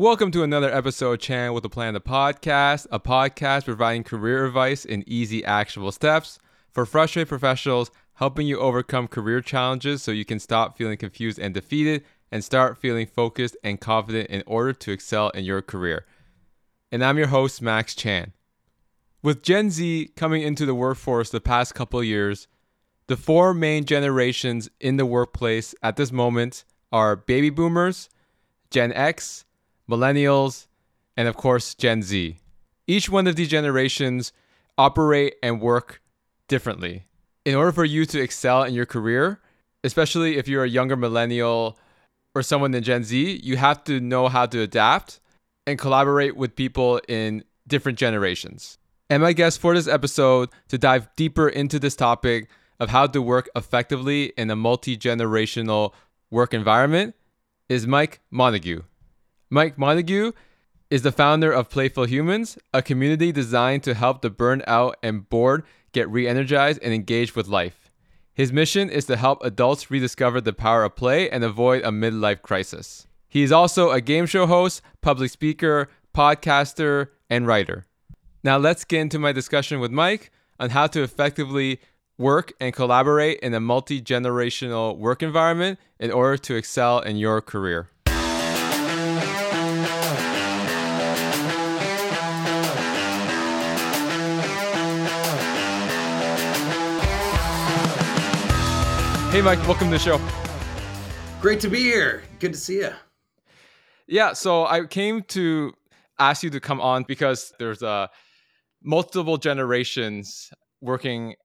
Welcome to another episode of Chan with a Plan the podcast, a podcast providing career advice in easy, actionable steps for frustrated professionals, helping you overcome career challenges so you can stop feeling confused and defeated and start feeling focused and confident in order to excel in your career. And I'm your host, Max Chan. With Gen Z coming into the workforce the past couple years, the four main generations in the workplace at this moment are baby boomers, Gen X, millennials, and of course, Gen Z. Each one of these generations operate and work differently. In order for you to excel in your career, especially if you're a younger millennial or someone in Gen Z, you have to know how to adapt and collaborate with people in different generations. And my guest for this episode to dive deeper into this topic of how to work effectively in a multi generational work environment is Mike Montague. Mike Montague is the founder of Playful Humans, a community designed to help the burned out and bored get re energized and engaged with life. His mission is to help adults rediscover the power of play and avoid a midlife crisis. He is also a game show host, public speaker, podcaster, and writer. Now, let's get into my discussion with Mike on how to effectively work and collaborate in a multi generational work environment in order to excel in your career. Hey, Mike, welcome to the show. Great to be here. Good to see you. Yeah, so I came to ask you to come on because there's uh, multiple generations working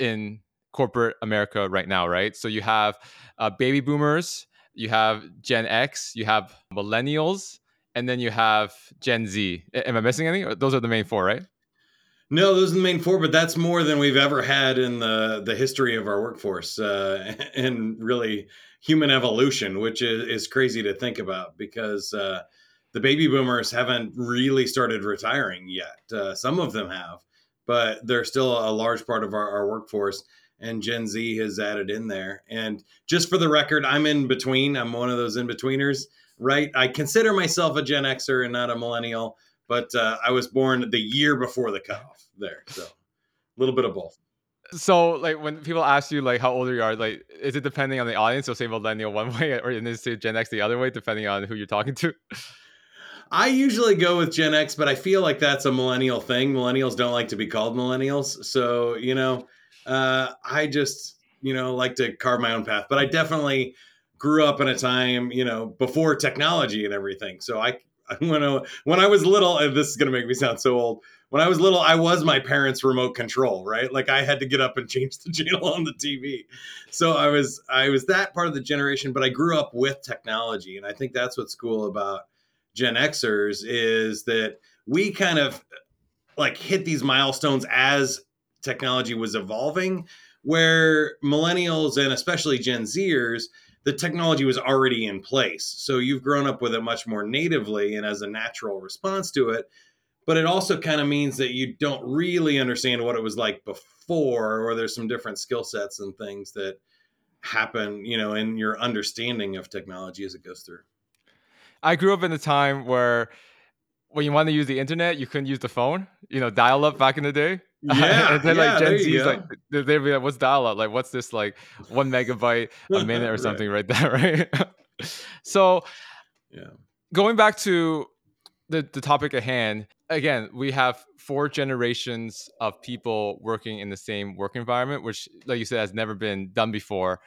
in corporate America right now, right? So you have uh, baby boomers, you have Gen X, you have millennials, and then you have Gen Z. Am I missing any? Those are the main four, right? No, those are the main four, but that's more than we've ever had in the the history of our workforce uh, and really human evolution, which is, is crazy to think about because uh, the baby boomers haven't really started retiring yet. Uh, some of them have, but they're still a large part of our, our workforce. And Gen Z has added in there. And just for the record, I'm in between. I'm one of those in betweeners, right? I consider myself a Gen Xer and not a millennial but uh, I was born the year before the cutoff there. So a little bit of both. So like when people ask you like how old are you are, like is it depending on the audience? You'll say millennial one way or in this say Gen X the other way, depending on who you're talking to? I usually go with Gen X, but I feel like that's a millennial thing. Millennials don't like to be called millennials. So, you know, uh, I just, you know, like to carve my own path. But I definitely grew up in a time, you know, before technology and everything. So I when I, when I was little, and this is gonna make me sound so old. When I was little, I was my parents' remote control, right? Like I had to get up and change the channel on the TV. So I was I was that part of the generation, but I grew up with technology, and I think that's what's cool about Gen Xers is that we kind of like hit these milestones as technology was evolving, where millennials and especially Gen Zers the technology was already in place. So you've grown up with it much more natively and as a natural response to it. But it also kind of means that you don't really understand what it was like before, or there's some different skill sets and things that happen, you know, in your understanding of technology as it goes through. I grew up in a time where when you want to use the internet, you couldn't use the phone, you know, dial up back in the day. Yeah, and then yeah, like Gen Z's like they'd be like, "What's dial up? Like, what's this like one megabyte a minute or something right, right there, right?" so, yeah, going back to the the topic at hand, again, we have four generations of people working in the same work environment, which, like you said, has never been done before.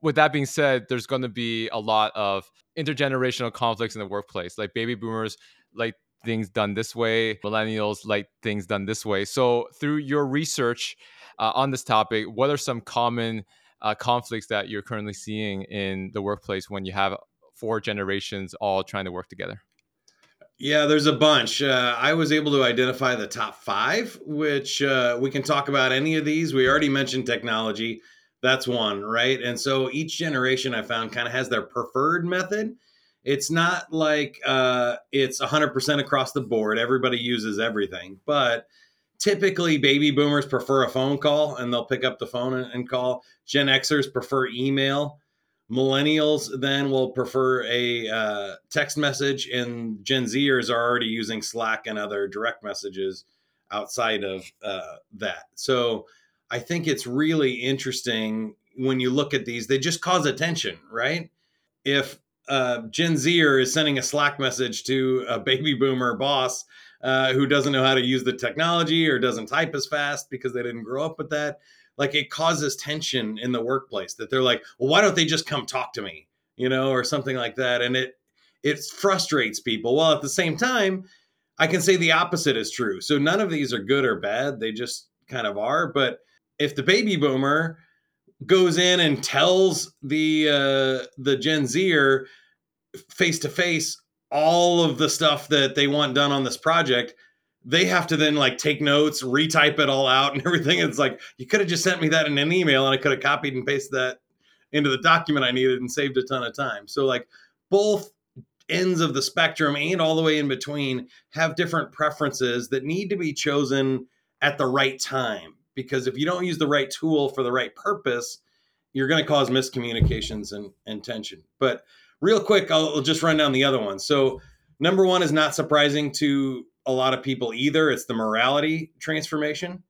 With that being said, there's going to be a lot of intergenerational conflicts in the workplace. Like baby boomers, like things done this way, millennials like things done this way. So, through your research uh, on this topic, what are some common uh, conflicts that you're currently seeing in the workplace when you have four generations all trying to work together? Yeah, there's a bunch. Uh, I was able to identify the top five, which uh, we can talk about any of these. We already mentioned technology. That's one, right? And so each generation I found kind of has their preferred method it's not like uh, it's 100% across the board. Everybody uses everything, but typically baby boomers prefer a phone call and they'll pick up the phone and, and call. Gen Xers prefer email. Millennials then will prefer a uh, text message, and Gen Zers are already using Slack and other direct messages outside of uh, that. So I think it's really interesting when you look at these. They just cause attention, right? If uh, Gen Zer is sending a Slack message to a baby boomer boss uh, who doesn't know how to use the technology or doesn't type as fast because they didn't grow up with that, like it causes tension in the workplace that they're like, well, why don't they just come talk to me, you know, or something like that, and it it frustrates people. While at the same time, I can say the opposite is true. So none of these are good or bad; they just kind of are. But if the baby boomer goes in and tells the uh, the Gen Zer face to face all of the stuff that they want done on this project, they have to then like take notes, retype it all out and everything. It's like you could have just sent me that in an email and I could have copied and pasted that into the document I needed and saved a ton of time. So like both ends of the spectrum and all the way in between have different preferences that need to be chosen at the right time because if you don't use the right tool for the right purpose, you're going to cause miscommunications and, and tension. But real quick, I'll, I'll just run down the other ones. So number one is not surprising to a lot of people either. It's the morality transformation.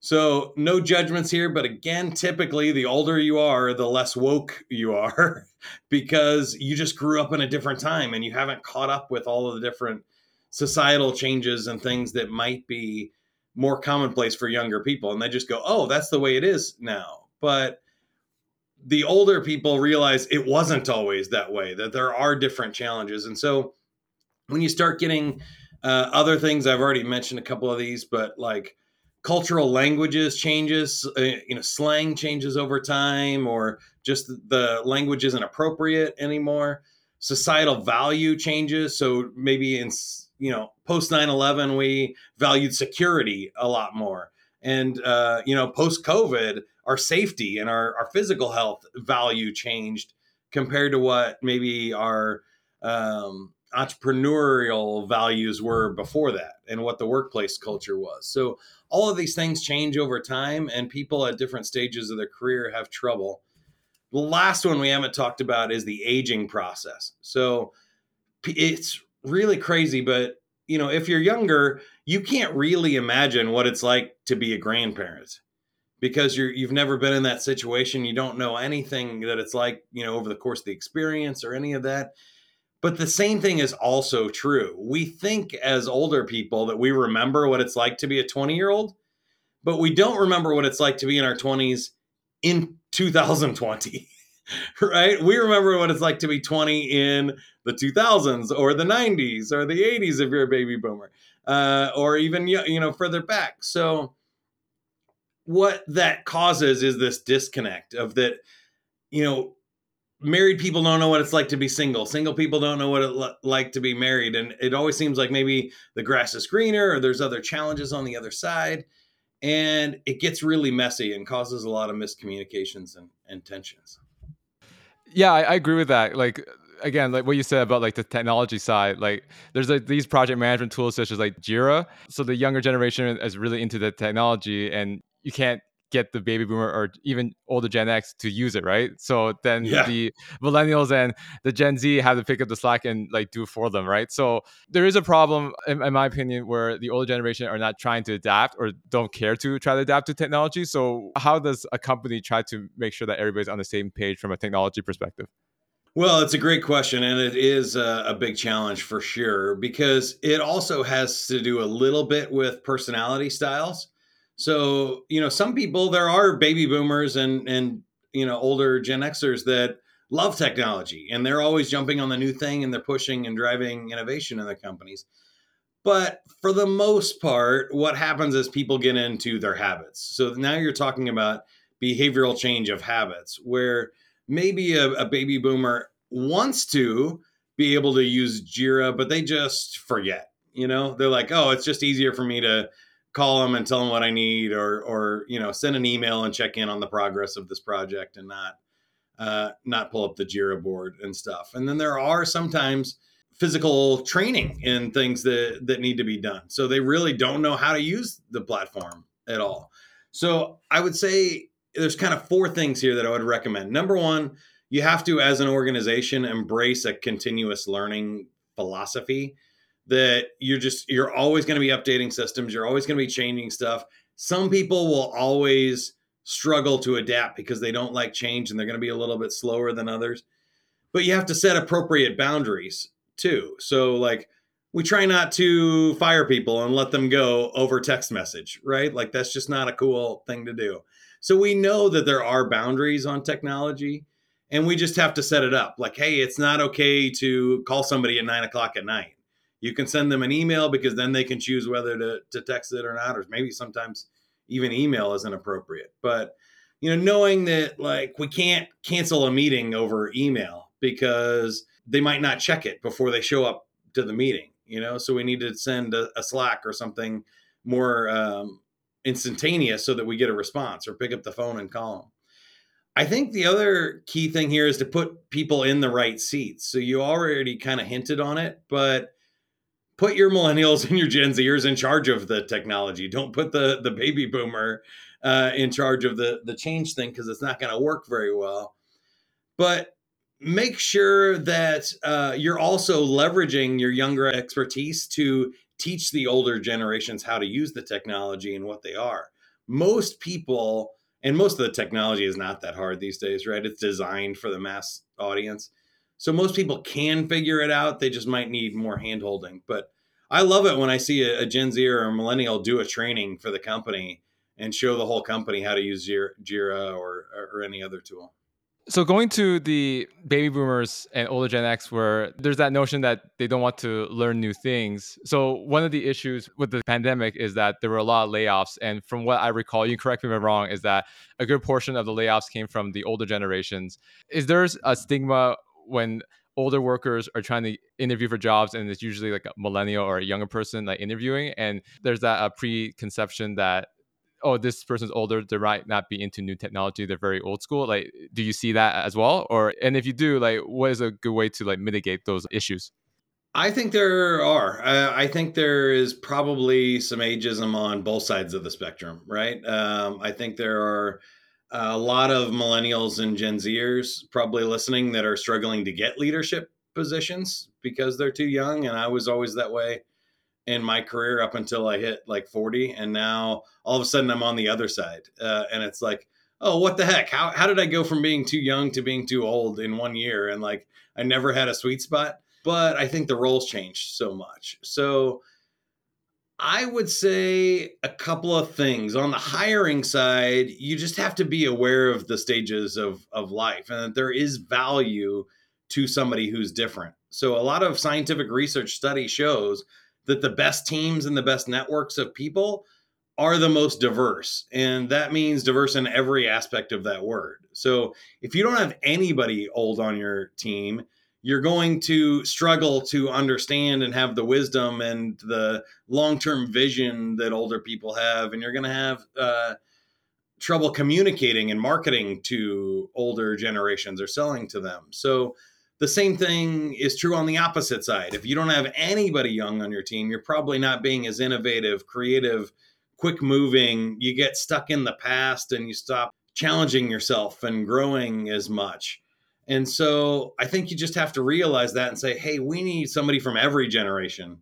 So, no judgments here, but again, typically the older you are, the less woke you are because you just grew up in a different time and you haven't caught up with all of the different societal changes and things that might be more commonplace for younger people. And they just go, oh, that's the way it is now. But the older people realize it wasn't always that way, that there are different challenges. And so when you start getting uh, other things, I've already mentioned a couple of these, but like cultural languages changes, uh, you know, slang changes over time, or just the language isn't appropriate anymore. Societal value changes. So maybe in, you know, post 9 11, we valued security a lot more. And, uh, you know, post COVID, our safety and our, our physical health value changed compared to what maybe our um, entrepreneurial values were before that and what the workplace culture was. So all of these things change over time and people at different stages of their career have trouble. The last one we haven't talked about is the aging process. So it's really crazy, but you know, if you're younger, you can't really imagine what it's like to be a grandparent because you're you've never been in that situation. You don't know anything that it's like, you know, over the course of the experience or any of that but the same thing is also true. We think as older people that we remember what it's like to be a 20 year old, but we don't remember what it's like to be in our 20s in 2020. right? We remember what it's like to be 20 in the 2000s or the 90s or the 80s if you're a baby boomer, uh, or even you know further back. So what that causes is this disconnect of that, you know, married people don't know what it's like to be single. Single people don't know what it's like to be married. And it always seems like maybe the grass is greener or there's other challenges on the other side. And it gets really messy and causes a lot of miscommunications and, and tensions. Yeah, I, I agree with that. Like, again, like what you said about like the technology side, like there's like these project management tools such as like Jira. So the younger generation is really into the technology and you can't get the baby boomer or even older Gen X to use it, right? So then yeah. the millennials and the Gen Z have to pick up the slack and like do for them, right? So there is a problem, in, in my opinion, where the older generation are not trying to adapt or don't care to try to adapt to technology. So how does a company try to make sure that everybody's on the same page from a technology perspective? Well, it's a great question, and it is a, a, big challenge for sure because it also has to do a little bit with personality styles. So, you know, some people there are baby boomers and and you know, older Gen Xers that love technology and they're always jumping on the new thing and they're pushing and driving innovation in their companies. But for the most part, what happens is people get into their habits. So now you're talking about behavioral change of habits where maybe a, a baby boomer wants to be able to use Jira, but they just forget. You know, they're like, oh, it's just easier for me to call them and tell them what I need, or or you know send an email and check in on the progress of this project, and not uh, not pull up the Jira board and stuff. And then there are sometimes physical training and things that that need to be done, so they really don't know how to use the platform at all. So I would say there's kind of four things here that I would recommend. Number one, you have to, as an organization, embrace a continuous learning philosophy that you're just you're always going to be updating systems you're always going to be changing stuff. Some people will always struggle to adapt because they don't like change and they're going to be a little bit slower than others. But you have to set appropriate boundaries too. So like we try not to fire people and let them go over text message right? Like that's just not a cool thing to do. So we know that there are boundaries on technology and we just have to set it up. Like hey it's not okay to call somebody at nine o'clock at night you can send them an email because then they can choose whether to, to text it or not, or maybe sometimes even email isn't appropriate. But you know, knowing that like we can't cancel a meeting over email because they might not check it before they show up to the meeting, you know, so we need to send a, a Slack or something more um, instantaneous so that we get a response or pick up the phone and call them. I think the other key thing here is to put people in the right seats. So you already kind of hinted on it, but put your millennials and your Gen Zers in charge of the technology. Don't put the the baby boomer uh, in charge of the the change thing because it's not going to work very well. But make sure that uh, you're also leveraging your younger expertise to teach the older generations how to use the technology and what they are. Most people, and most of the technology is not that hard these days, right? It's designed for the mass audience. So most people can figure it out. They just might need more handholding. But I love it when I see a, a Gen Z or a millennial do a training for the company and show the whole company how to use Jira or, or any other tool. So going to the baby boomers and older Gen X where there's that notion that they don't want to learn new things. So one of the issues with the pandemic is that there were a lot of layoffs and from what I recall, you correct me if I'm wrong, is that a good portion of the layoffs came from the older generations. Is there a stigma when older workers are trying to interview for jobs and it's usually like a millennial or a younger person like interviewing and there's that uh, preconception that oh this person's older they might not be into new technology they're very old school like do you see that as well or and if you do like what is a good way to like mitigate those issues I think there are. I think there is probably some ageism on both sides of the spectrum, right? Um, I think there are a lot of millennials and Gen Zers probably listening that are struggling to get leadership positions because they're too young. And I was always that way in my career up until I hit like 40. And now all of a sudden I'm on the other side. Uh, and it's like, oh, what the heck? How, how did I go from being too young to being too old in one year? And like, I never had a sweet spot. But I think the roles changed so much. So I would say a couple of things. On the hiring side, you just have to be aware of the stages of, of life and that there is value to somebody who's different. So, a lot of scientific research study shows that the best teams and the best networks of people are the most diverse. And that means diverse in every aspect of that word. So, if you don't have anybody old on your team, you're going to struggle to understand and have the wisdom and the long-term vision that older people have and you're going to have uh, trouble communicating and marketing to older generations or selling to them. So the same thing is true on the opposite side. If you don't have anybody young on your team you're probably not being as innovative creative quick moving. You get stuck in the past and you stop challenging yourself and growing as much and so I think you just have to realize that and say, hey, we need somebody from every generation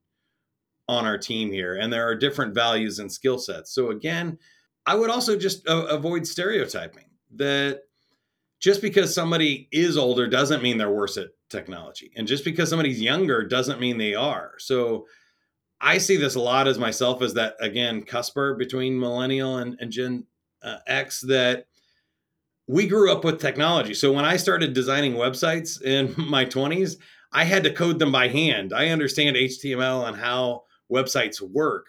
on our team here. And there are different values and skill sets. So again, I would also just uh, avoid stereotyping that just because somebody is older doesn't mean they're worse at technology. And just because somebody's younger doesn't mean they are. So I see this a lot as myself as that, again, cusper between millennial and, and Gen uh, X that we grew up with technology. So when I started designing websites in my 20s, I had to code them by hand. I understand HTML and how websites work.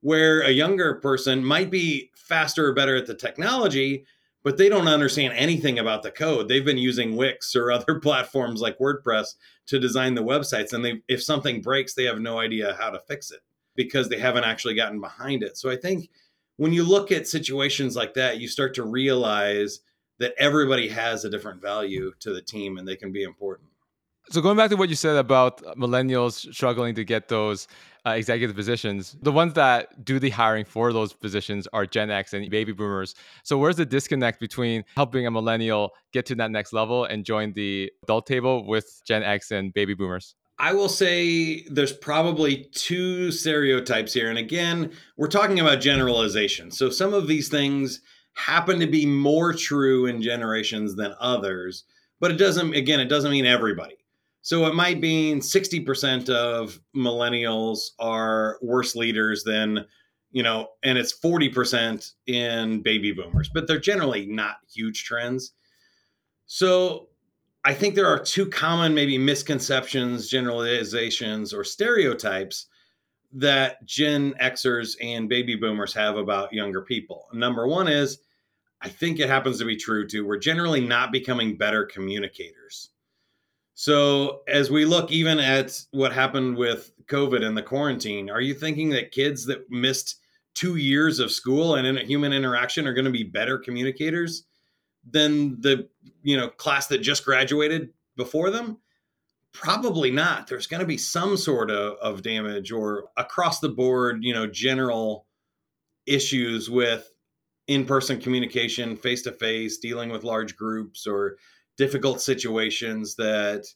Where a younger person might be faster or better at the technology, but they don't understand anything about the code. They've been using Wix or other platforms like WordPress to design the websites. And they, if something breaks, they have no idea how to fix it because they haven't actually gotten behind it. So I think when you look at situations like that, you start to realize that everybody has a different value to the team and they can be important. So going back to what you said about millennials struggling to get those uh, executive positions, the ones that do the hiring for those positions are Gen X and baby boomers. So where's the disconnect between helping a millennial get to that next level and join the adult table with Gen X and baby boomers? I will say there's probably two stereotypes here. And again, we're talking about generalization. So some of these things happen to be more true in generations than others, but it doesn't, again, it doesn't mean everybody. So it might mean 60% of millennials are worse leaders than, you know, and it's 40% in baby boomers, but they're generally not huge trends. So I think there are two common, maybe misconceptions, generalizations, or stereotypes that Gen Xers and baby boomers have about younger people. Number one is, I think it happens to be true too. We're generally not becoming better communicators. So, as we look even at what happened with COVID and the quarantine, are you thinking that kids that missed two years of school and in human interaction are going to be better communicators? than the you know class that just graduated before them? Probably not. There's going to be some sort of, of damage or across the board, you know, general issues with in-person communication, face to face, dealing with large groups or difficult situations that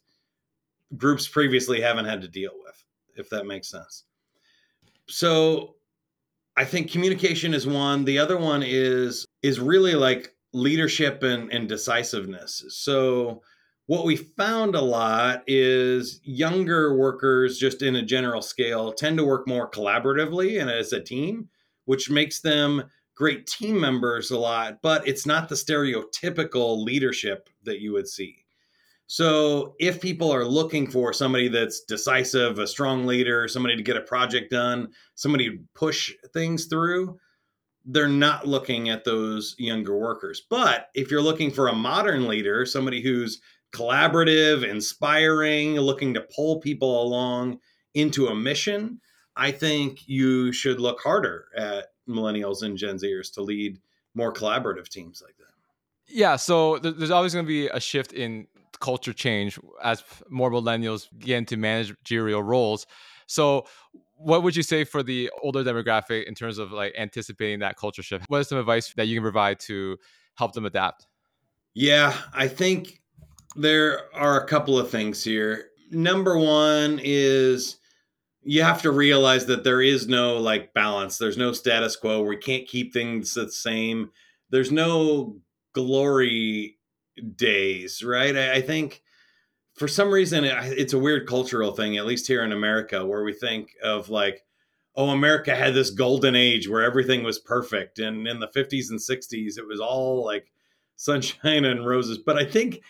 groups previously haven't had to deal with, if that makes sense. So I think communication is one. The other one is is really like leadership and, and decisiveness. So, what we found a lot is younger workers, just in a general scale, tend to work more collaboratively and as a team, which makes them great team members a lot, but it's not the stereotypical leadership that you would see. So, if people are looking for somebody that's decisive, a strong leader, somebody to get a project done, somebody to push things through, they're not looking at those younger workers. But if you're looking for a modern leader, somebody who's collaborative, inspiring, looking to pull people along into a mission, I think you should look harder at millennials and Gen Zers to lead more collaborative teams like that. Yeah, so there's always going to be a shift in culture change as more millennials get into managerial roles. So, what would you say for the older demographic in terms of like anticipating that culture shift? What is some advice that you can provide to help them adapt? Yeah, I think there are a couple of things here. Number one is you have to realize that there is no like balance. There's no status quo. We can't keep things the same. There's no glory days, right? I, I think for some reason it's a weird cultural thing at least here in america where we think of like oh america had this golden age where everything was perfect and in the 50s and 60s it was all like sunshine and roses but i think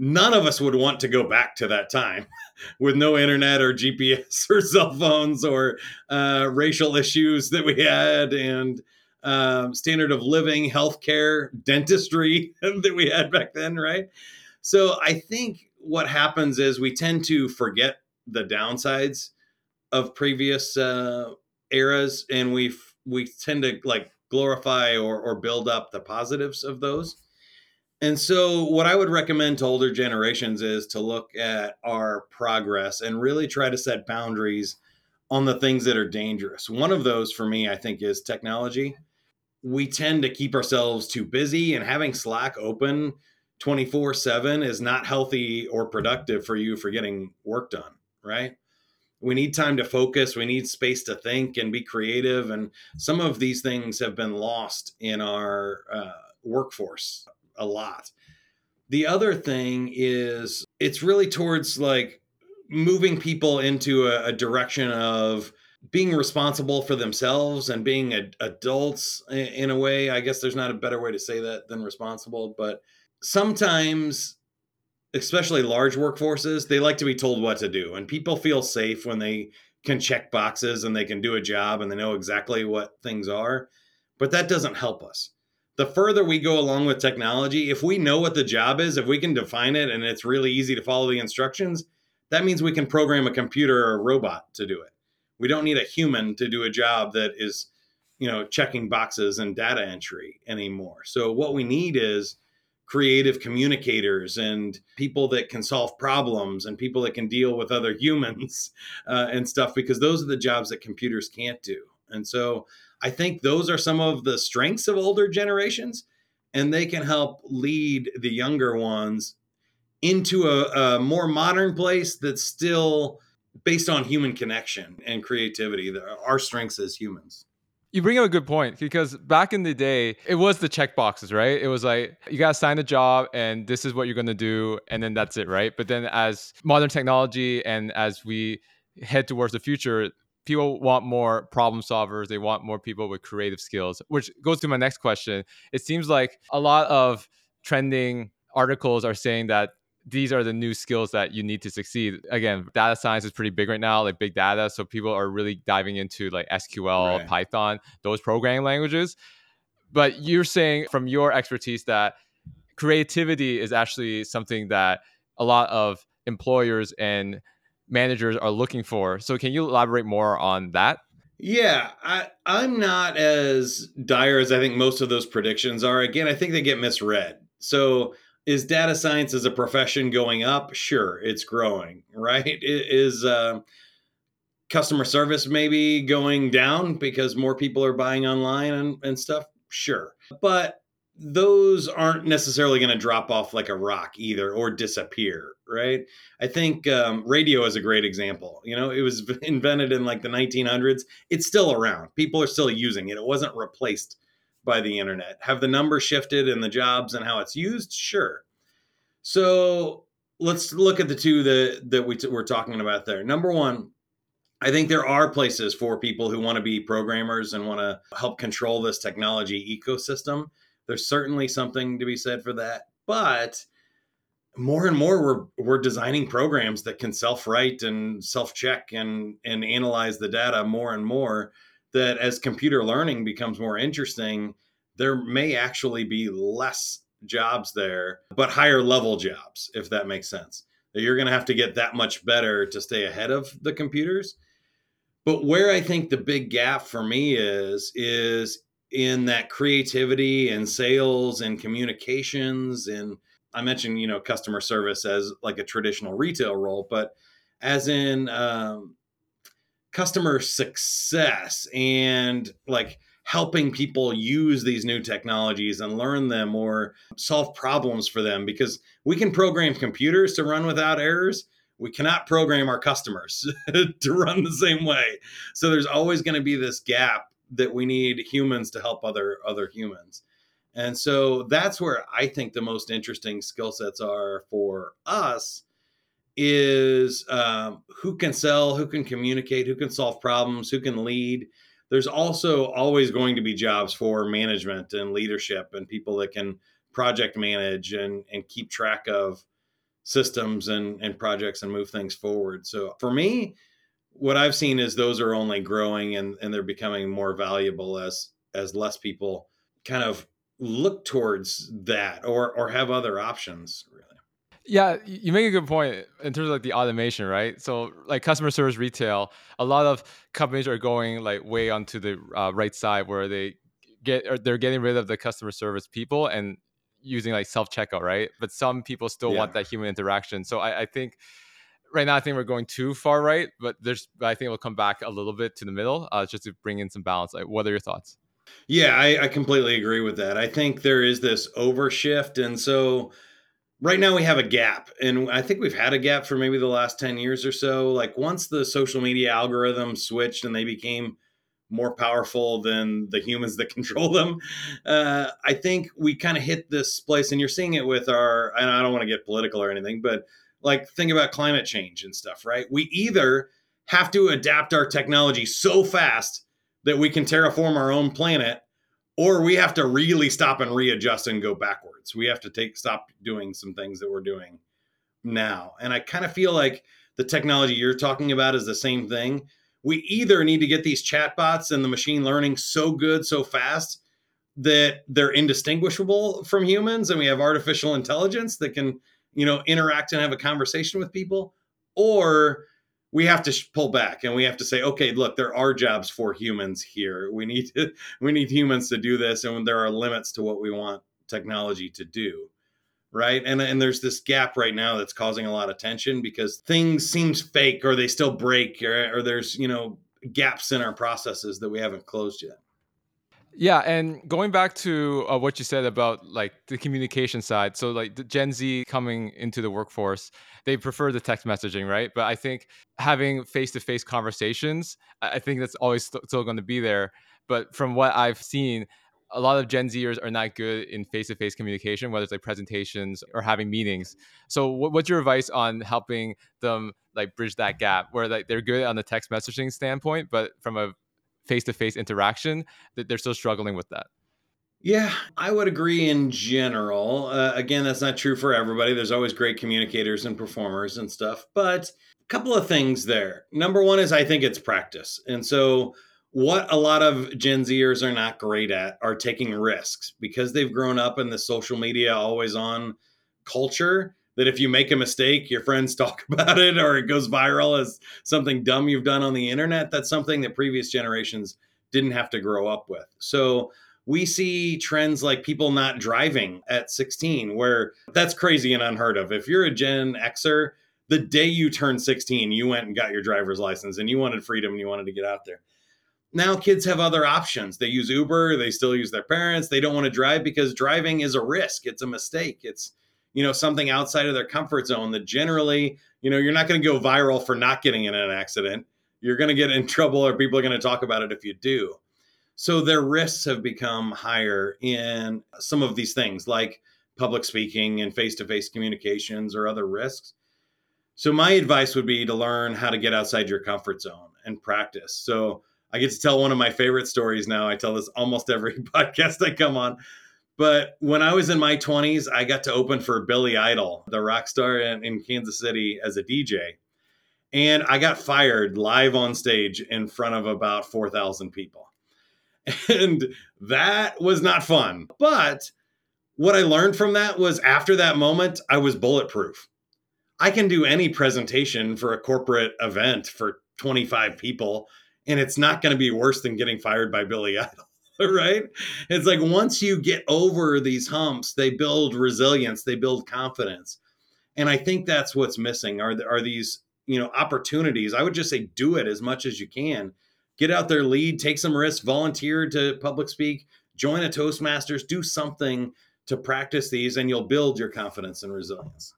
none of us would want to go back to that time with no internet or gps or cell phones or uh, racial issues that we had and um, standard of living healthcare dentistry that we had back then right so i think what happens is we tend to forget the downsides of previous uh, eras, and we we tend to like glorify or or build up the positives of those. And so, what I would recommend to older generations is to look at our progress and really try to set boundaries on the things that are dangerous. One of those for me, I think, is technology. We tend to keep ourselves too busy, and having Slack open 24 7 is not healthy or productive for you for getting work done, right? We need time to focus. We need space to think and be creative. And some of these things have been lost in our uh, workforce a lot. The other thing is it's really towards like moving people into a, a direction of being responsible for themselves and being a, adults in, in a way. I guess there's not a better way to say that than responsible, but sometimes especially large workforces they like to be told what to do and people feel safe when they can check boxes and they can do a job and they know exactly what things are but that doesn't help us the further we go along with technology if we know what the job is if we can define it and it's really easy to follow the instructions that means we can program a computer or a robot to do it. We don't need a human to do a job that is you know checking boxes and data entry anymore. So what we need is creative communicators and people that can solve problems and people that can deal with other humans uh, and stuff because those are the jobs that computers can't do. And so i think those are some of the strengths of older generations and they can help lead the younger ones into a, a more modern place that's still based on human connection and creativity our strengths as humans you bring up a good point because back in the day, it was the check boxes, right? It was like you got to sign a job and this is what you're going to do and then that's it, right? But then as modern technology and as we head towards the future, people want more problem solvers, they want more people with creative skills, which goes to my next question. It seems like a lot of trending articles are saying that these are the new skills that you need to succeed. Again, data science is pretty big right now, like big data. So people are really diving into like SQL, right. Python, those programming languages. But you're saying from your expertise that creativity is actually something that a lot of employers and managers are looking for. So can you elaborate more on that? Yeah, I, I'm not as dire as I think most of those predictions are. Again, I think they get misread. So is data science as a profession going up? Sure, it's growing, right? Is uh, customer service maybe going down because more people are buying online and, and stuff? Sure. But those aren't necessarily going to drop off like a rock either or disappear, right? I think um, radio is a great example. You know, it was invented in like the 1900s. It's still around. People are still using it. It wasn't replaced by the internet. Have the numbers shifted and the jobs and how it's used? Sure. So let's look at the two that that we t- we're talking about there. Number one, I think there are places for people who want to be programmers and want to help control this technology ecosystem. There's certainly something to be said for that, but more and more we're we're designing programs that can self-write and self-check and and analyze the data more and more that as computer learning becomes more interesting, there may actually be less jobs there, but higher level jobs, if that makes sense. That you're going to have to get that much better to stay ahead of the computers. But where I think the big gap for me is, is in that creativity and sales and communications. And I mentioned, you know, customer service as like a traditional retail role, but as in um, customer success and like helping people use these new technologies and learn them or solve problems for them because we can program computers to run without errors we cannot program our customers to run the same way so there's always going to be this gap that we need humans to help other other humans and so that's where i think the most interesting skill sets are for us is um, who can sell, who can communicate, who can solve problems, who can lead. There's also always going to be jobs for management and leadership and people that can project manage and, and keep track of systems and, and projects and move things forward. So for me, what I've seen is those are only growing and, and they're becoming more valuable as as less people kind of look towards that or or have other options really. Yeah, you make a good point in terms of like the automation, right? So like customer service retail, a lot of companies are going like way onto the uh, right side where they get or they're getting rid of the customer service people and using like self checkout, right? But some people still yeah. want that human interaction. So I, I, think right now I think we're going too far right, but there's I think we'll come back a little bit to the middle uh, just to bring in some balance. Like, what are your thoughts? Yeah, I, I completely agree with that. I think there is this overshift, and so right now we have a gap and i think we've had a gap for maybe the last 10 years or so like once the social media algorithm switched and they became more powerful than the humans that control them uh, i think we kind of hit this place and you're seeing it with our and i don't want to get political or anything but like think about climate change and stuff right we either have to adapt our technology so fast that we can terraform our own planet or we have to really stop and readjust and go backwards. We have to take stop doing some things that we're doing now. And I kind of feel like the technology you're talking about is the same thing. We either need to get these chatbots and the machine learning so good so fast that they're indistinguishable from humans and we have artificial intelligence that can, you know, interact and have a conversation with people or we have to pull back and we have to say okay look there are jobs for humans here we need to we need humans to do this and there are limits to what we want technology to do right? And and there's this gap right now that's causing a lot of tension because things seems fake or they still break or, or there's, you know, gaps in our processes that we haven't closed yet. Yeah, and going back to uh, what you said about like the communication side, so like the Gen Z coming into the workforce, they prefer the text messaging, right? But I think having face-to-face conversations, I think that's always st- still going to be there. But from what I've seen, a lot of Gen Zers are not good in face-to-face communication, whether it's like presentations or having meetings. So, what, what's your advice on helping them like bridge that gap, where like they're good on the text messaging standpoint, but from a face-to-face interaction, that they're still struggling with that? Yeah, I would agree in general. Uh, again, that's not true for everybody. There's always great communicators and performers and stuff, but a couple of things there. Number one is I think it's practice, and so what a lot of Gen Zers are not great at are taking risks because they've grown up in the social media always on culture that if you make a mistake, your friends talk about it or it goes viral as something dumb you've done on the internet. That's something that previous generations didn't have to grow up with. So we see trends like people not driving at 16, where that's crazy and unheard of. If you're a Gen Xer, the day you turned 16, you went and got your driver's license and you wanted freedom and you wanted to get out there now kids have other options. They use Uber, they still use their parents. They don't want to drive because driving is a risk. It's a mistake. It's you know something outside of their comfort zone that generally, you know, you're not going to go viral for not getting in an accident. You're going to get in trouble or people are going to talk about it if you do. So their risks have become higher in some of these things like public speaking and face-to-face communications or other risks. So my advice would be to learn how to get outside your comfort zone and practice. So I get to tell one of my favorite stories now. I tell this almost every podcast I come on. But when I was in my 20s, I got to open for Billy Idol, the rock star in, in Kansas City, as a DJ. And I got fired live on stage in front of about 4,000 people. And that was not fun. But what I learned from that was after that moment, I was bulletproof. I can do any presentation for a corporate event for 25 people and it's not going to be worse than getting fired by Billy Idol. right? It's like once you get over these humps, they build resilience, they build confidence. And I think that's what's missing are are these, you know, opportunities. I would just say do it as much as you can. Get out there, lead, take some risks, volunteer to public speak, join a Toastmasters, do something to practice these and you'll build your confidence and resilience.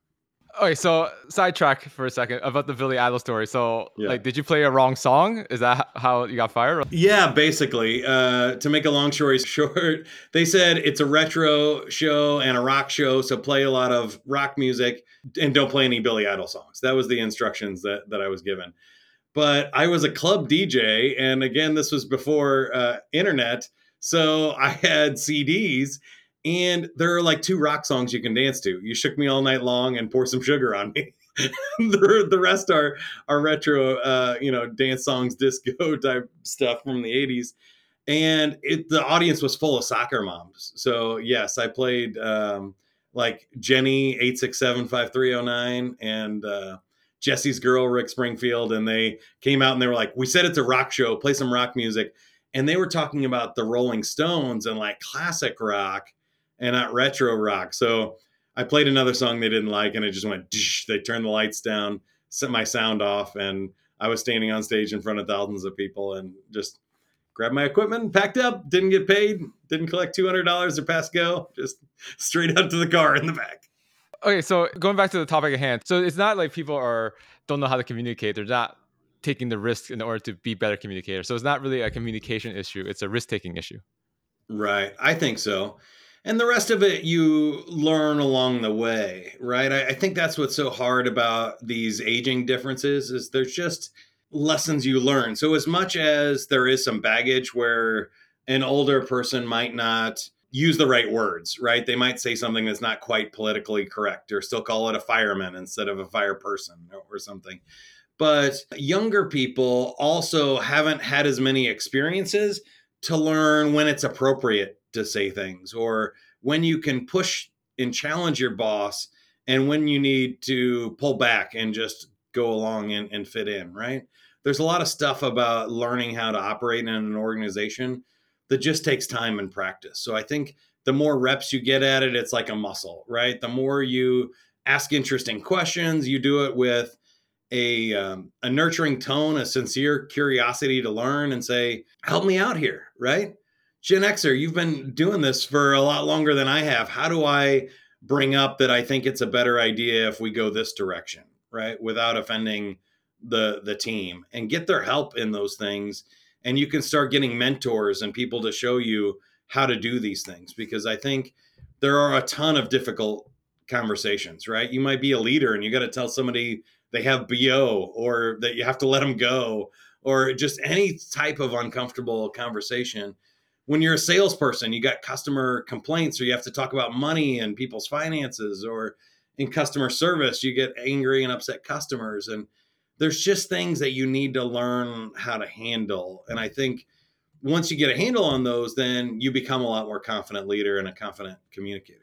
Okay, so sidetrack for a second about the Billy Idol story. So, yeah. like, did you play a wrong song? Is that how you got fired? Yeah, basically. Uh, to make a long story short, they said it's a retro show and a rock show, so play a lot of rock music and don't play any Billy Idol songs. That was the instructions that that I was given. But I was a club DJ, and again, this was before uh, internet, so I had CDs and there are like two rock songs you can dance to. You shook me all night long and pour some sugar on me. the, the rest are are retro, uh, you know, dance songs, disco type stuff from the '80s, and it, the audience was full of soccer moms. So yes, I played um, like Jenny eight six seven five three zero nine and uh, Jesse's girl Rick Springfield, and they came out and they were like, "We said it's a rock show. Play some rock music." And they were talking about the Rolling Stones and like classic rock and not retro rock. So I played another song they didn't like, and it just went. They turned the lights down, set my sound off, and I was standing on stage in front of thousands of people, and just grabbed my equipment, packed up, didn't get paid, didn't collect two hundred dollars or pass go, just straight up to the car in the back. Okay, so going back to the topic at hand, so it's not like people are don't know how to communicate; they're not taking the risk in order to be better communicators. So it's not really a communication issue; it's a risk taking issue. Right, I think so and the rest of it you learn along the way right? I, I, think that's what's so hard about these aging differences is there's just lessons you learn. So as much as there is some baggage where an older person might not use the right words right? They might say something that's not quite politically correct or still call it a fireman instead of a fire person or something. But younger people also haven't had as many experiences to learn when it's appropriate to say things or when you can push and challenge your boss and when you need to pull back and just go along and, and fit in, right? There's a lot of stuff about learning how to operate in an organization that just takes time and practice. So I think the more reps you get at it, it's like a muscle, right? The more you ask interesting questions, you do it with a um, a nurturing tone, a sincere curiosity to learn, and say, "Help me out here," right? Gen Xer, you've been doing this for a lot longer than I have. How do I bring up that I think it's a better idea if we go this direction, right? Without offending the the team and get their help in those things and you can start getting mentors and people to show you how to do these things because I think there are a ton of difficult conversations, right? You might be a leader and you got to tell somebody they have BO or that you have to let them go or just any type of uncomfortable conversation. When you're a salesperson, you got customer complaints or you have to talk about money and people's finances or in customer service, you get angry and upset customers and there's just things that you need to learn how to handle. And I think once you get a handle on those, then you become a lot more confident leader and a confident communicator.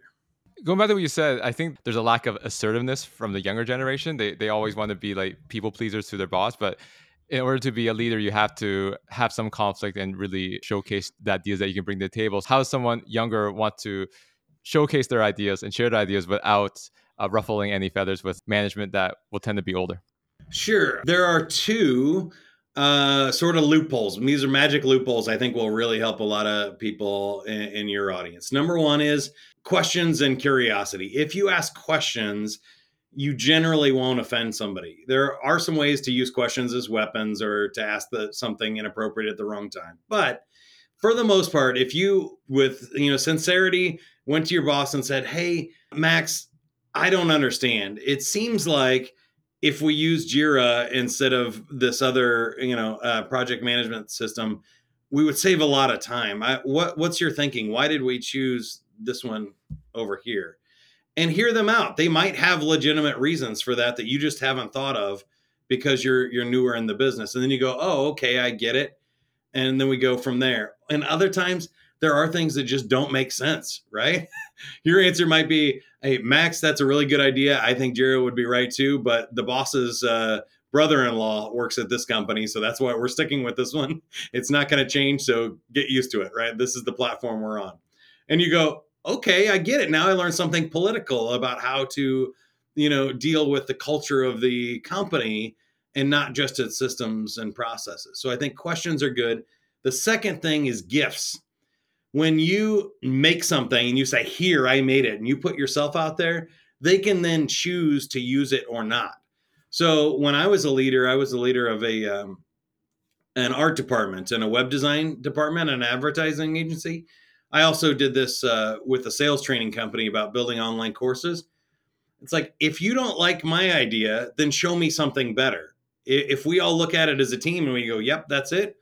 Going back to what you said, I think there's a lack of assertiveness from the younger generation. They they always want to be like people pleasers to their boss, but in order to be a leader, you have to have some conflict and really showcase the ideas that you can bring to the table. How does someone younger want to showcase their ideas and share their ideas without uh, ruffling any feathers with management that will tend to be older? Sure. There are two uh, sort of loopholes. And these are magic loopholes I think will really help a lot of people in, in your audience. Number one is questions and curiosity. If you ask questions, you generally won't offend somebody. There are some ways to use questions as weapons or to ask the, something inappropriate at the wrong time. But for the most part, if you, with you know sincerity, went to your boss and said, "Hey, Max, I don't understand. It seems like if we use Jira instead of this other, you know, uh, project management system, we would save a lot of time. I, what what's your thinking? Why did we choose this one over here? And hear them out. They might have legitimate reasons for that that you just haven't thought of because you're you're newer in the business. And then you go, "Oh, okay, I get it." And then we go from there. And other times there are things that just don't make sense, right? Your answer might be, "Hey, Max, that's a really good idea. I think Jira would be right too, but the boss's uh, brother-in-law works at this company, so that's why we're sticking with this one. It's not going to change, so get used to it, right? This is the platform we're on." And you go, "Okay, I get it. Now I learned something political about how to, you know, deal with the culture of the company." And not just its systems and processes. So I think questions are good. The second thing is gifts when you make something and you say, Here, I made it, and you put yourself out there, they can then choose to use it or not. So when I was a leader, I was the leader of a um, an art department and a web design department an advertising agency. I also did this uh, with a sales training company about building online courses. It's like if you don't like my idea, then show me something better. If we all look at it as a team and we go, "Yep, that's it,"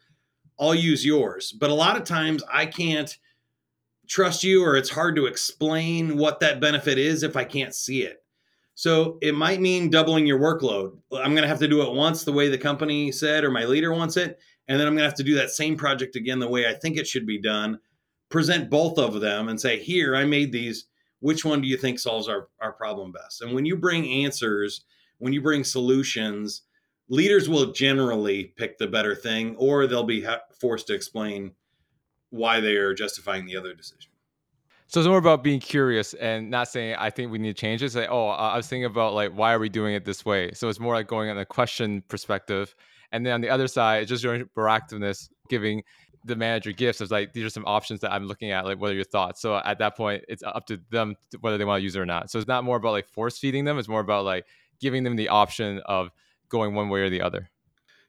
I'll use yours. But a lot of times I can't trust you or it's hard to explain what that benefit is if I can't see it. So it might mean doubling your workload. I'm going to have to do it once the way the company said or my leader wants it. And then I'm going to have to do that same project again the way I think it should be done. Present both of them and say, here, I made these. Which one do you think solves our, our problem best? And when you bring answers, when you bring solutions, leaders will generally pick the better thing or they'll be ha- forced to explain why they are justifying the other decision so it's more about being curious and not saying i think we need to change it say oh i was thinking about like why are we doing it this way so it's more like going on a question perspective and then on the other side it's just your proactiveness giving the manager gifts of like these are some options that i'm looking at like what are your thoughts so at that point it's up to them whether they want to use it or not so it's not more about like force feeding them it's more about like giving them the option of going one way or the other.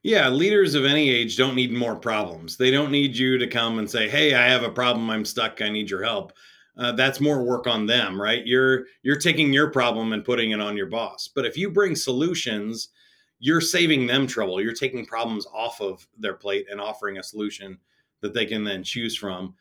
Yeah, leaders of any age don't need more problems. They don't need you to come and say, "Hey, I have a problem. I'm stuck. I need your help." Uh, that's more work on them, right? You're you're taking your problem and putting it on your boss. But if you bring solutions, you're saving them trouble. You're taking problems off of their plate and offering a solution that they can then choose from.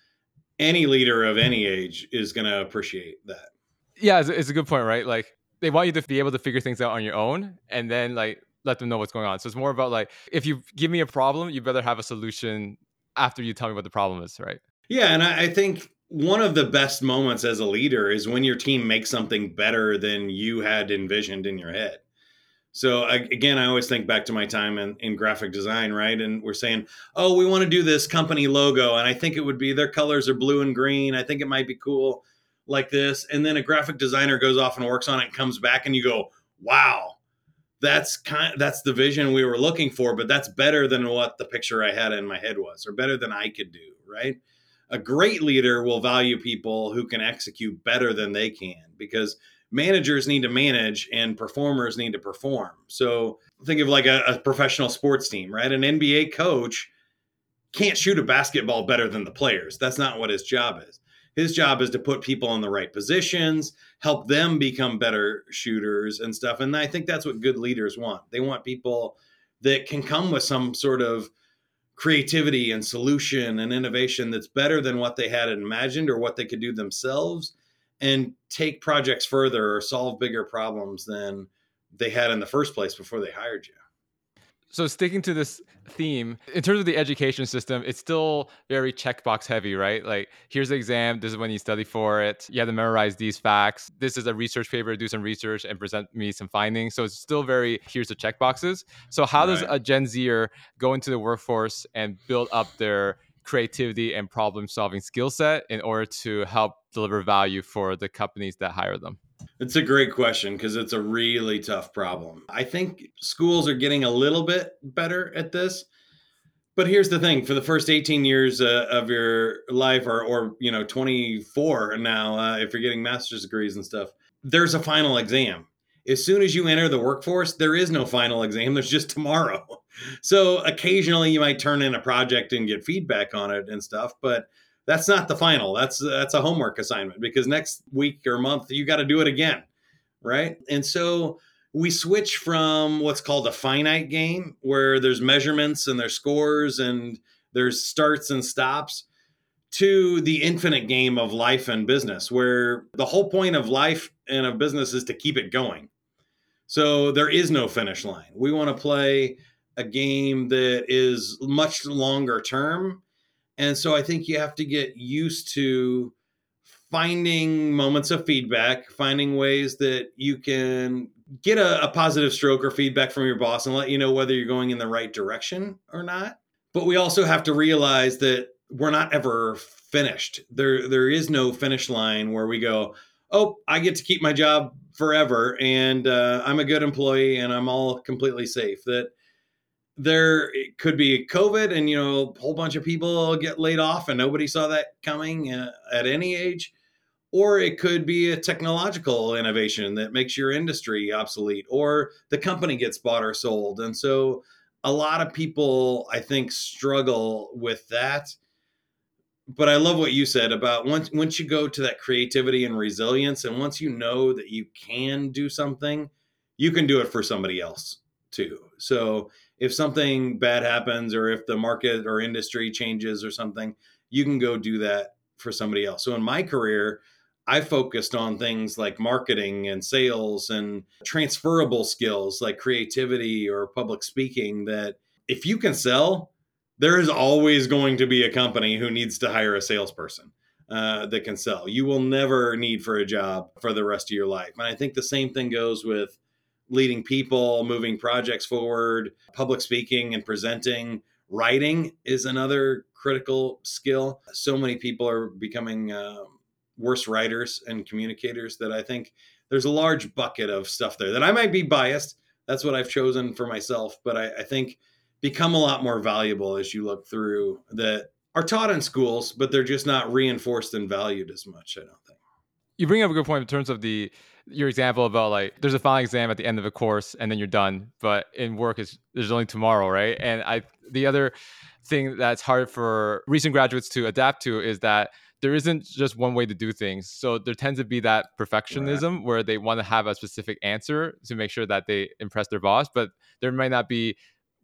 Any leader of any age is going to appreciate that. Yeah, it's, it's a good point, right? Like they want you to be able to figure things out on your own, and then like let them know what's going on. So it's more about like if you give me a problem, you better have a solution after you tell me what the problem is, right? Yeah, and I, I think one of the best moments as a leader is when your team makes something better than you had envisioned in your head. So I, again, I always think back to my time in, in graphic design, right? And we're saying, oh, we want to do this company logo, and I think it would be their colors are blue and green. I think it might be cool like this. And then a graphic designer goes off and works on it and comes back, and you go, wow, that's kind that's the vision we were looking for, but that's better than what the picture I had in my head was, or better than I could do, right? A great leader will value people who can execute better than they can because managers need to manage and performers need to perform. So think of like a, a, professional sports team, right? An NBA coach can't shoot a basketball better than the players. That's not what his job is. His job is to put people in the right positions, help them become better shooters and stuff. And I think that's what good leaders want. They want people that can come with some sort of creativity and solution and innovation that's better than what they had imagined or what they could do themselves and take projects further or solve bigger problems than they had in the first place before they hired you. So sticking to this theme, in terms of the education system, it's still very checkbox heavy, right? Like here's the exam, this is when you study for it. You have to memorize these facts. This is a research paper, do some research and present me some findings. So it's still very here's the checkboxes. So how right. does a Gen Zer go into the workforce and build up their creativity and problem solving skill set in order to help deliver value for the companies that hire them? It's a great question because it's a really tough problem. I think schools are getting a little bit better at this. But here's the thing: for the first 18 years uh, of your life, or, or you know, 24 now, uh, if you're getting master's degrees and stuff, there's a final exam. As soon as you enter the workforce, there is no final exam. There's just tomorrow. So occasionally you might turn in a project and get feedback on it and stuff, but that's not the final. That's that's a homework assignment because next week or month you got to do it again, right? And so we switch from what's called a finite game where there's measurements and there's scores and there's starts and stops to the infinite game of life and business where the whole point of life and of business is to keep it going. So there is no finish line. We want to play a game that is much longer term and so I think you have to get used to finding moments of feedback, finding ways that you can get a, a, positive stroke or feedback from your boss and let you know whether you're going in the right direction or not. But we also have to realize that we're not ever finished. There there is no finish line where we go, "Oh, I get to keep my job forever and uh, I'm a good employee and I'm all completely safe." That there could be COVID and, you know, a whole bunch of people get laid off and nobody saw that coming uh, at any age. Or it could be a technological innovation that makes your industry obsolete, or the company gets bought or sold. And so a lot of people, I think, struggle with that. But I love what you said about once once you go to that creativity and resilience, and once you know that you can do something, you can do it for somebody else too. So if something bad happens or if the market or industry changes or something, you can go do that for somebody else. So in my career, I focused on things like marketing and sales and transferable skills like creativity or public speaking that if you can sell, there is always going to be a company who needs to hire a salesperson uh, that can sell. You will never need for a job for the rest of your life. And I think the same thing goes with leading people, moving projects forward, public speaking and presenting. Writing is another critical skill. So many people are becoming uh, worse writers and communicators that I think there's a large bucket of stuff there that I might be biased. That's what I've chosen for myself, but I, I think become a lot more valuable as you look through that are taught in schools, but they're just not reinforced and valued as much. I don't think. You bring up a good point in terms of the your example about like there's a final exam at the end of a course and then you're done but in work is there's only tomorrow right and i the other thing that's hard for recent graduates to adapt to is that there isn't just one way to do things so there tends to be that perfectionism where they want to have a specific answer to make sure that they impress their boss but there might not be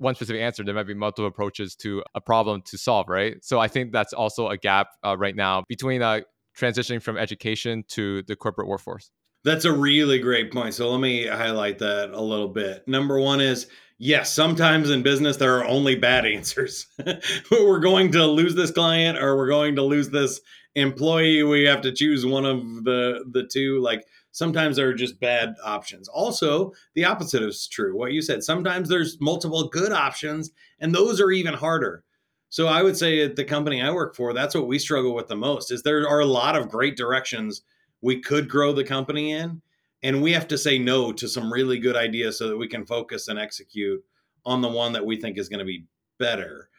one specific answer there might be multiple approaches to a problem to solve right so i think that's also a gap uh, right now between uh, transitioning from education to the corporate workforce that's a really great point. So let me highlight that a little bit. Number one is yes, sometimes in business there are only bad answers. we're going to lose this client or we're going to lose this employee. We have to choose one of the the two. Like Sometimes there are just bad options. Also, the opposite is true. What you said, sometimes there's multiple good options, and those are even harder. So I would say at the company I work for, that's what we struggle with the most is there are a lot of great directions we could grow the company in, and we have to say no to some really good ideas so that we can focus and execute on the one that we think is going to be better.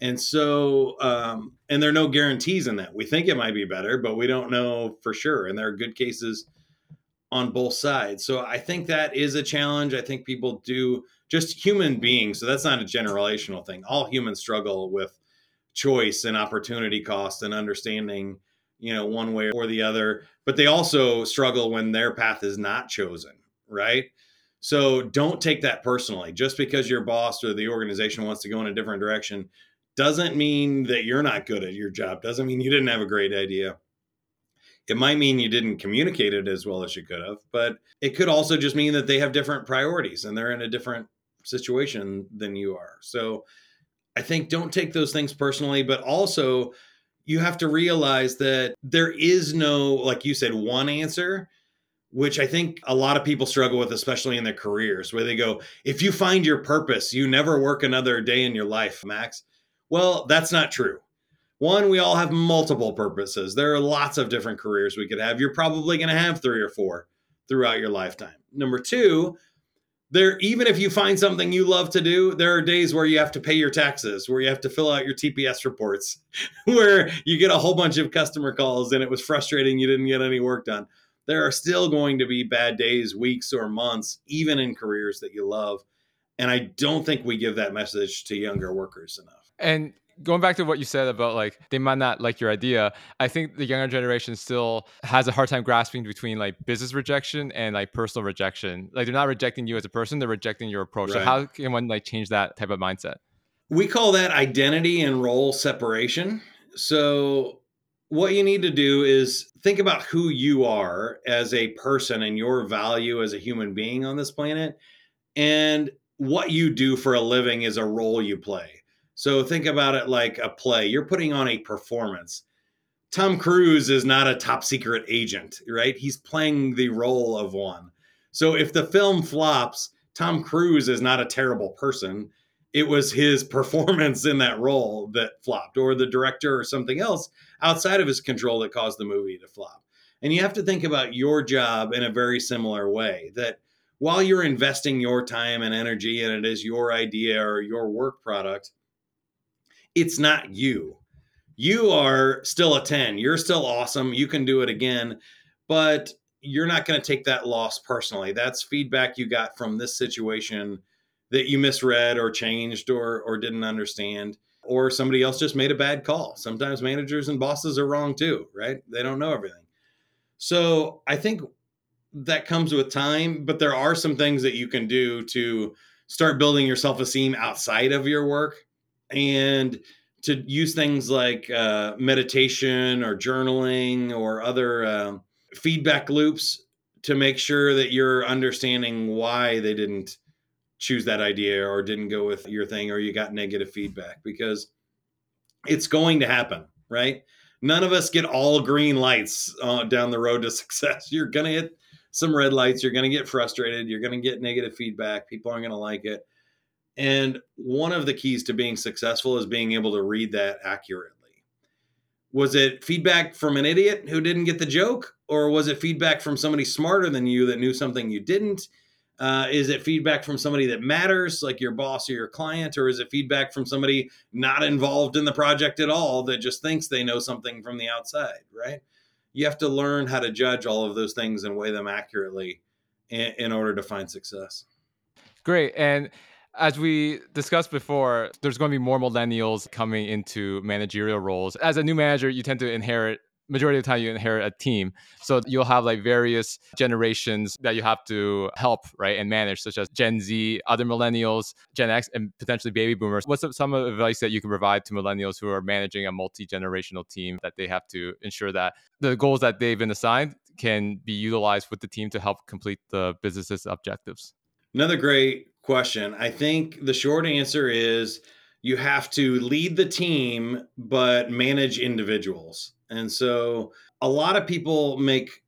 And so, um, and there are no guarantees in that. We think it might be better, but we don't know for sure. And there are good cases on both sides. So I think that is a challenge. I think people do just human beings. So that's not a generational thing. All humans struggle with choice and opportunity cost and understanding, you know, one way or the other. But they also struggle when their path is not chosen, right? So don't take that personally. Just because your boss or the organization wants to go in a different direction doesn't mean that you're not good at your job, doesn't mean you didn't have a great idea. It might mean you didn't communicate it as well as you could have, but it could also just mean that they have different priorities and they're in a different situation than you are. So I think don't take those things personally, but also you have to realize that there is no, like you said, one answer which I think a lot of people struggle with, especially in their careers, where they go, if you find your purpose, you never work another day in your life, Max. Well, that's not true. One, we all have multiple purposes. There are lots of different careers we could have. You're probably going to have three or four throughout your lifetime. Number two, there even if you find something you love to do, there are days where you have to pay your taxes, where you have to fill out your TPS reports, where you get a whole bunch of customer calls and it was frustrating you didn't get any work done. There are still going to be bad days, weeks, or months, even in careers that you love. And I don't think we give that message to younger workers enough. And going back to what you said about like they might not like your idea i think the younger generation still has a hard time grasping between like business rejection and like personal rejection. Like they're not rejecting you as a person they're rejecting your approach. Right. so how can one like change that type of mindset? We call that identity and role separation. So what you need to do is think about who you are as a person and your value as a human being on this planet and what you do for a living is a role you play so think about it like a play. You're putting on a performance. Tom Cruise is not a top secret agent, right? He's playing the role of one. So if the film flops, Tom Cruise is not a terrible person. It was his performance in that role that flopped, or the director or something else outside of his control that caused the movie to flop. And you have to think about your job in a very similar way that while you're investing your time and energy and it is your idea or your work product, it's not you. You are still a 10. You're still awesome. You can do it again, but you're not going to take that loss personally. That's feedback you got from this situation that you misread or changed or or didn't understand or somebody else just made a bad call. Sometimes managers and bosses are wrong too, right? They don't know everything. So, I think that comes with time, but there are some things that you can do to start building your self-esteem outside of your work and to use things like uh, meditation or journaling or other uh, feedback loops to make sure that you're understanding why they didn't choose that idea or didn't go with your thing or you got negative feedback because it's going to happen, right? None of us get all green lights uh, down the road to success. You're going to hit some red lights. You're going to get frustrated. You're going to get negative feedback. People aren't going to like it. And one of the keys to being successful is being able to read that accurately. Was it feedback from an idiot who didn't get the joke? Or was it feedback from somebody smarter than you that knew something you didn't? Uh, is it feedback from somebody that matters, like your boss or your client? Or is it feedback from somebody not involved in the project at all that just thinks they know something from the outside, right? You have to learn how to judge all of those things and weigh them accurately in, in order to find success. Great. And as we discussed before, there's going to be more millennials coming into managerial roles. As a new manager, you tend to inherit majority of the time you inherit a team. So you'll have like various generations that you have to help right and manage such as gen z other millennials gen x and potentially baby boomers. What's some advice that you can provide to millennials who are managing a multi-generational team that they have to ensure that the goals that they've been assigned can be utilized with the team to help complete the business's objectives? Another great question. I think the short answer is you have to lead the team, but manage individuals. And so a lot of people make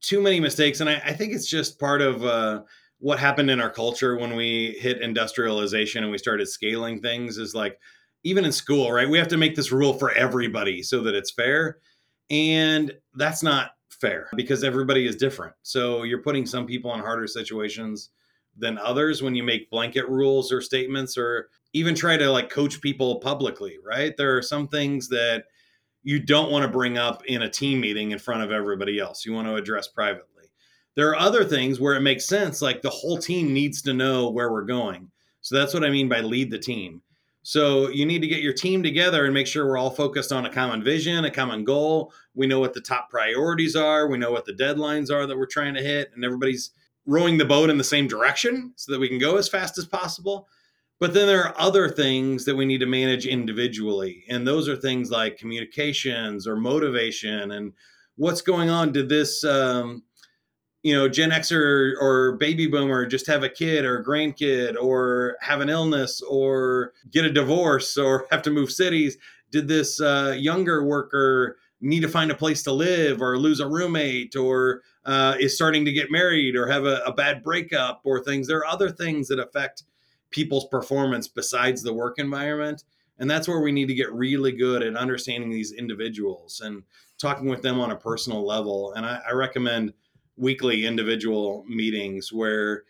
too many mistakes. And I, I think it's just part of uh, what happened in our culture when we hit industrialization and we started scaling things is like, even in school, right? We have to make this rule for everybody so that it's fair. And that's not fair because everybody is different. So you're putting some people in harder situations than others when you make blanket rules or statements or even try to like coach people publicly, right? There are some things that you don't want to bring up in a team meeting in front of everybody else. You want to address privately. There are other things where it makes sense, like the whole team needs to know where we're going. So that's what I mean by lead the team. So you need to get your team together and make sure we're all focused on a common vision, a common goal. We know what the top priorities are, we know what the deadlines are that we're trying to hit, and everybody's rowing the boat in the same direction so that we can go as fast as possible. But then there are other things that we need to manage individually. And those are things like communications or motivation and what's going on. Did this, um, you know, Gen Xer or baby boomer just have a kid or a grandkid or have an illness or get a divorce or have to move cities? Did this uh, younger worker need to find a place to live or lose a roommate or uh, is starting to get married or have a, a bad breakup or things? There are other things that affect people's performance besides the work environment. And that's where we need to get really good at understanding these individuals and talking with them on a personal level. And I, I recommend weekly individual meetings where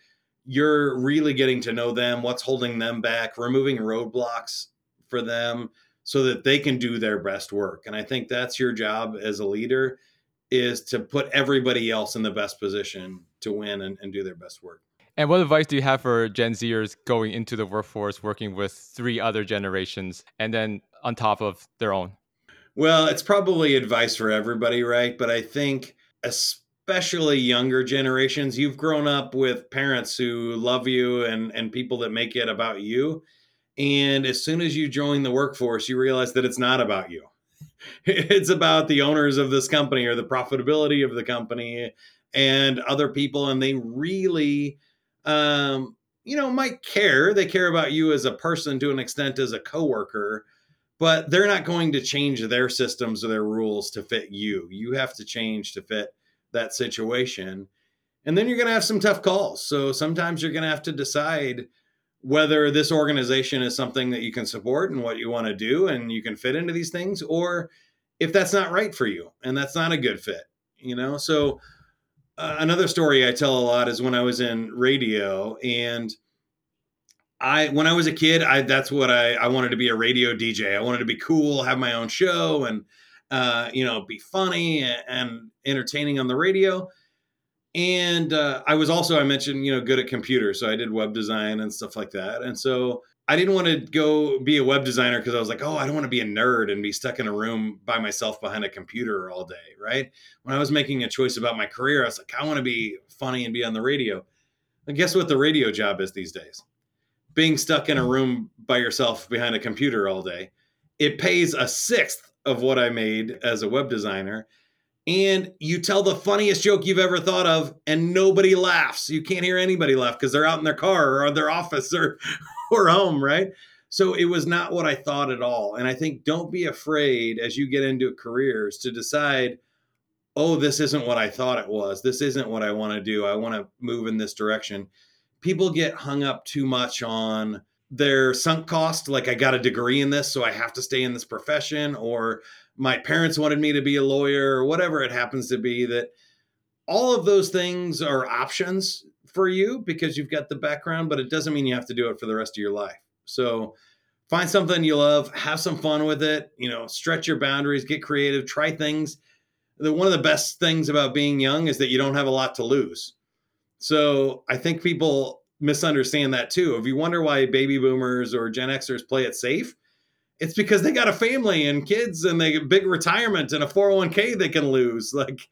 you're really getting to know them, what's holding them back, removing roadblocks for them so that they can do their best work. And I think that's your job as a leader is to put everybody else in the best position to win and, and do their best work. And what advice do you have for Gen Zers going into the workforce, working with three other generations, and then on top of their own? Well, it's probably advice for everybody, right? But I think, especially younger generations, you've grown up with parents who love you and, and people that make it about you. And as soon as you join the workforce, you realize that it's not about you. It's about the owners of this company or the profitability of the company and other people. And they really um, you know, might care. They care about you as a person to an extent as a coworker, but they're not going to change their systems or their rules to fit you. You have to change to fit that situation. And then you're going to have some tough calls. So sometimes you're going to have to decide whether this organization is something that you can support and what you want to do and you can fit into these things or if that's not right for you and that's not a good fit, you know? So uh, another story I tell a lot is when I was in radio and I when I was a kid, I that's what I I wanted to be a radio DJ. I wanted to be cool, have my own show, and uh, you know, be funny and, and entertaining on the radio. And uh, I was also I mentioned you know good at computers, so I did web design and stuff like that. And so I didn't want to go be a web designer because I was like, oh, I don't want to be a nerd and be stuck in a room by myself behind a computer all day, right? When I was making a choice about my career, I was like, I want to be funny and be on the radio. And guess what the radio job is these days? Being stuck in a room by yourself behind a computer all day. It pays a sixth of what I made as a web designer. And you tell the funniest joke you've ever thought of, and nobody laughs. You can't hear anybody laugh because they're out in their car or their office or or home, right? So it was not what I thought at all. And I think don't be afraid as you get into careers to decide, oh, this isn't what I thought it was. This isn't what I want to do. I want to move in this direction. People get hung up too much on their sunk cost. Like, I got a degree in this, so I have to stay in this profession, or my parents wanted me to be a lawyer, or whatever it happens to be. That all of those things are options for you because you've got the background, but it doesn't mean you have to do it for the rest of your life. So find something you love, have some fun with it, you know, stretch your boundaries, get creative, try things. The, one of the best things about being young is that you don't have a lot to lose. So I think people misunderstand that too. If you wonder why baby boomers or Gen Xers play it safe, it's because they got a family and kids and they get big retirement and a 401k they can lose. Like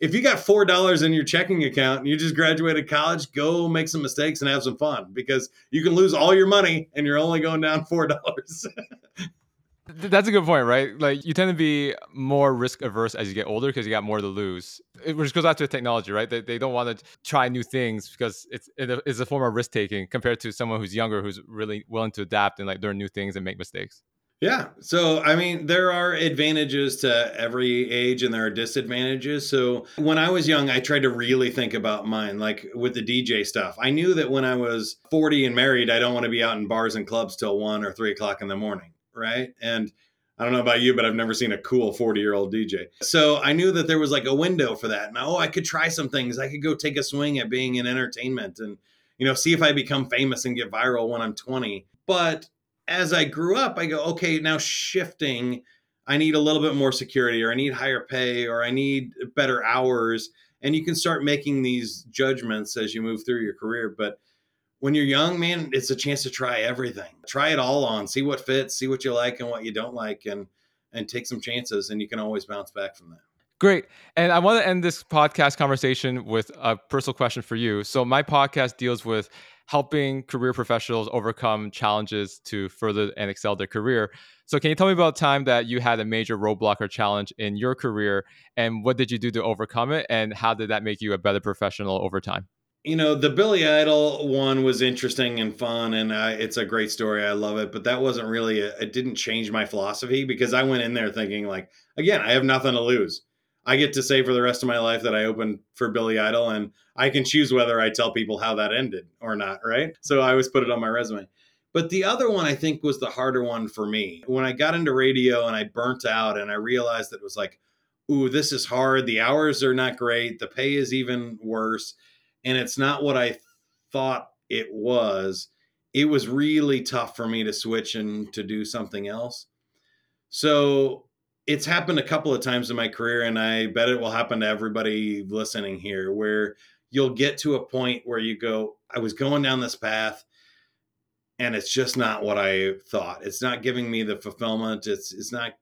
if you got four dollars in your checking account and you just graduated college, go make some mistakes and have some fun because you can lose all your money and you're only going down four dollars. That's a good point, right? Like you tend to be more risk averse as you get older because you got more to lose. It, which goes back to the technology, right? They, they don't want to try new things because it's it's a form of risk taking compared to someone who's younger who's really willing to adapt and like learn new things and make mistakes. Yeah. So, I mean, there are advantages to every age and there are disadvantages. So, when I was young, I tried to really think about mine, like with the DJ stuff. I knew that when I was 40 and married, I don't want to be out in bars and clubs till one or three o'clock in the morning. Right. And I don't know about you, but I've never seen a cool 40 year old DJ. So I knew that there was like a window for that. And oh, I could try some things. I could go take a swing at being in entertainment and, you know, see if I become famous and get viral when I'm 20. But as I grew up, I go, okay, now shifting, I need a little bit more security, or I need higher pay, or I need better hours. And you can start making these judgments as you move through your career. But when you're young, man, it's a chance to try everything. Try it all on, see what fits, see what you like and what you don't like, and and take some chances. And you can always bounce back from that. Great. And I want to end this podcast conversation with a personal question for you. So, my podcast deals with helping career professionals overcome challenges to further and excel their career. So, can you tell me about a time that you had a major roadblock or challenge in your career, and what did you do to overcome it, and how did that make you a better professional over time? You know, the Billy Idol one was interesting and fun, and I, it's a great story. I love it, but that wasn't really, a, it didn't change my philosophy because I went in there thinking, like, again, I have nothing to lose. I get to say for the rest of my life that I opened for Billy Idol, and I can choose whether I tell people how that ended or not, right? So I always put it on my resume. But the other one I think was the harder one for me. When I got into radio and I burnt out and I realized that it was like, ooh, this is hard. The hours are not great. The pay is even worse. And it's not what I thought it was. It was really tough for me to switch and to do something else. So it's happened a couple of times in my career, and I bet it will happen to everybody listening here, where you'll get to a point where you go, I was going down this path and it's just not what I thought. It's not giving me the fulfillment. It's it's not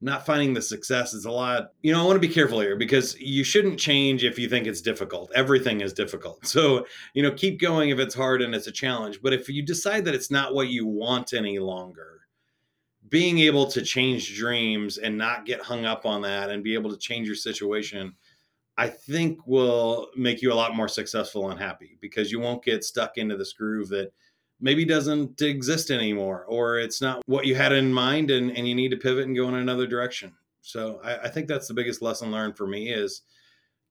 not finding the success. It's a lot. You know, I want to be careful here because you shouldn't change if you think it's difficult. Everything is difficult. So, you know, keep going if it's hard and it's a challenge. But if you decide that it's not what you want any longer, being able to change dreams and not get hung up on that and be able to change your situation I think will make you a lot more successful and happy because you won't get stuck into this groove that maybe doesn't exist anymore or it's not what you had in mind and, and you need to pivot and go in another direction. So I, I think that's the biggest lesson learned for me is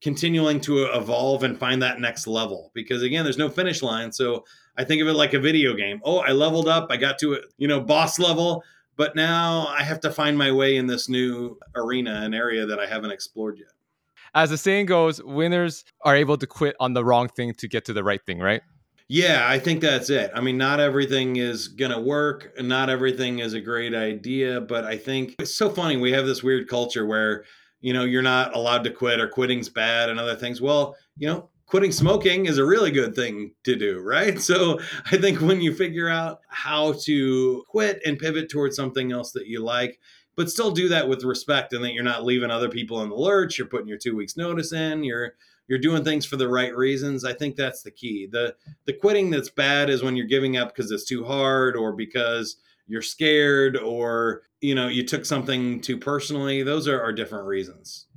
continuing to evolve and find that next level because again there's no finish line. So i think of it like a video game. Oh i leveled up. I got to a you know boss level but now i have to find my way in this new arena an area that i haven't explored yet as the saying goes, winners are able to quit on the wrong thing to get to the right thing, right? Yeah, I think that's it. I mean, not everything is going to work. and Not everything is a great idea, but I think it's so funny. We have this weird culture where, you know, you're not allowed to quit or quitting's bad and other things. Well, you know, quitting smoking is a really good thing to do, right? So I think when you figure out how to quit and pivot towards something else that you like, but still do that with respect and that you're not leaving other people in the lurch you're putting your two weeks notice in you're you're doing things for the right reasons i think that's the key. The the quitting that's bad is when you're giving up because it's too hard or because you're scared or you know you took something too personally. Those are, are different reasons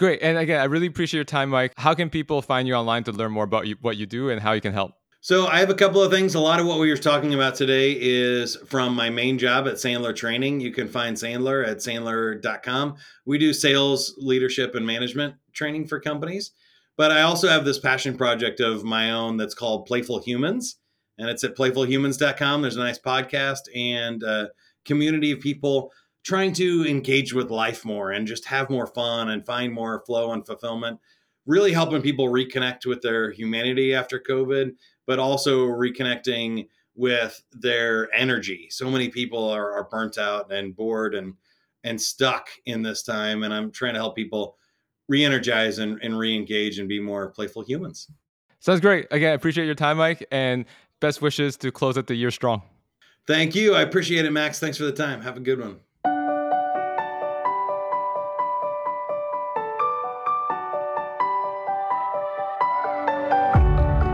great and again i really appreciate your time mike how can people find you online to learn more about you, what you do and how you can help so I have a couple of things. A lot of what we were talking about today is from my main job at Sandler Training. You can find Sandler at sandler.com. We do sales, leadership, and management training for companies. But I also have this passion project of my own that's called Playful Humans, and it's at playfulhumans.com. There's a nice podcast and a community of people trying to engage with life more and just have more fun and find more flow and fulfillment. Really helping people reconnect with their humanity after COVID but also reconnecting with their energy. So many people are, are burnt out and bored and and stuck in this time. And I'm trying to help people re-energize and, and re-engage and be more playful humans. Sounds great. Again, I appreciate your time, Mike, and best wishes to close out the year strong. Thank you. I appreciate it, Max. Thanks for the time. Have a good one.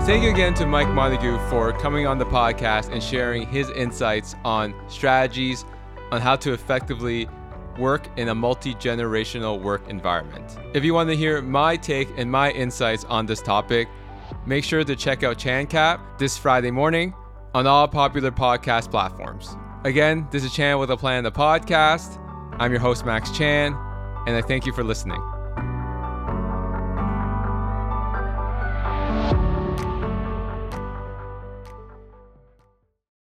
Thank you again to Mike Montague for coming on the podcast and sharing his insights on strategies on how to effectively work in a multi generational work environment. If you want to hear my take and my insights on this topic, make sure to check out ChanCap this Friday morning on all popular podcast platforms. Again, this is Chan with a Plan, the podcast. I'm your host, Max Chan, and I thank you for listening.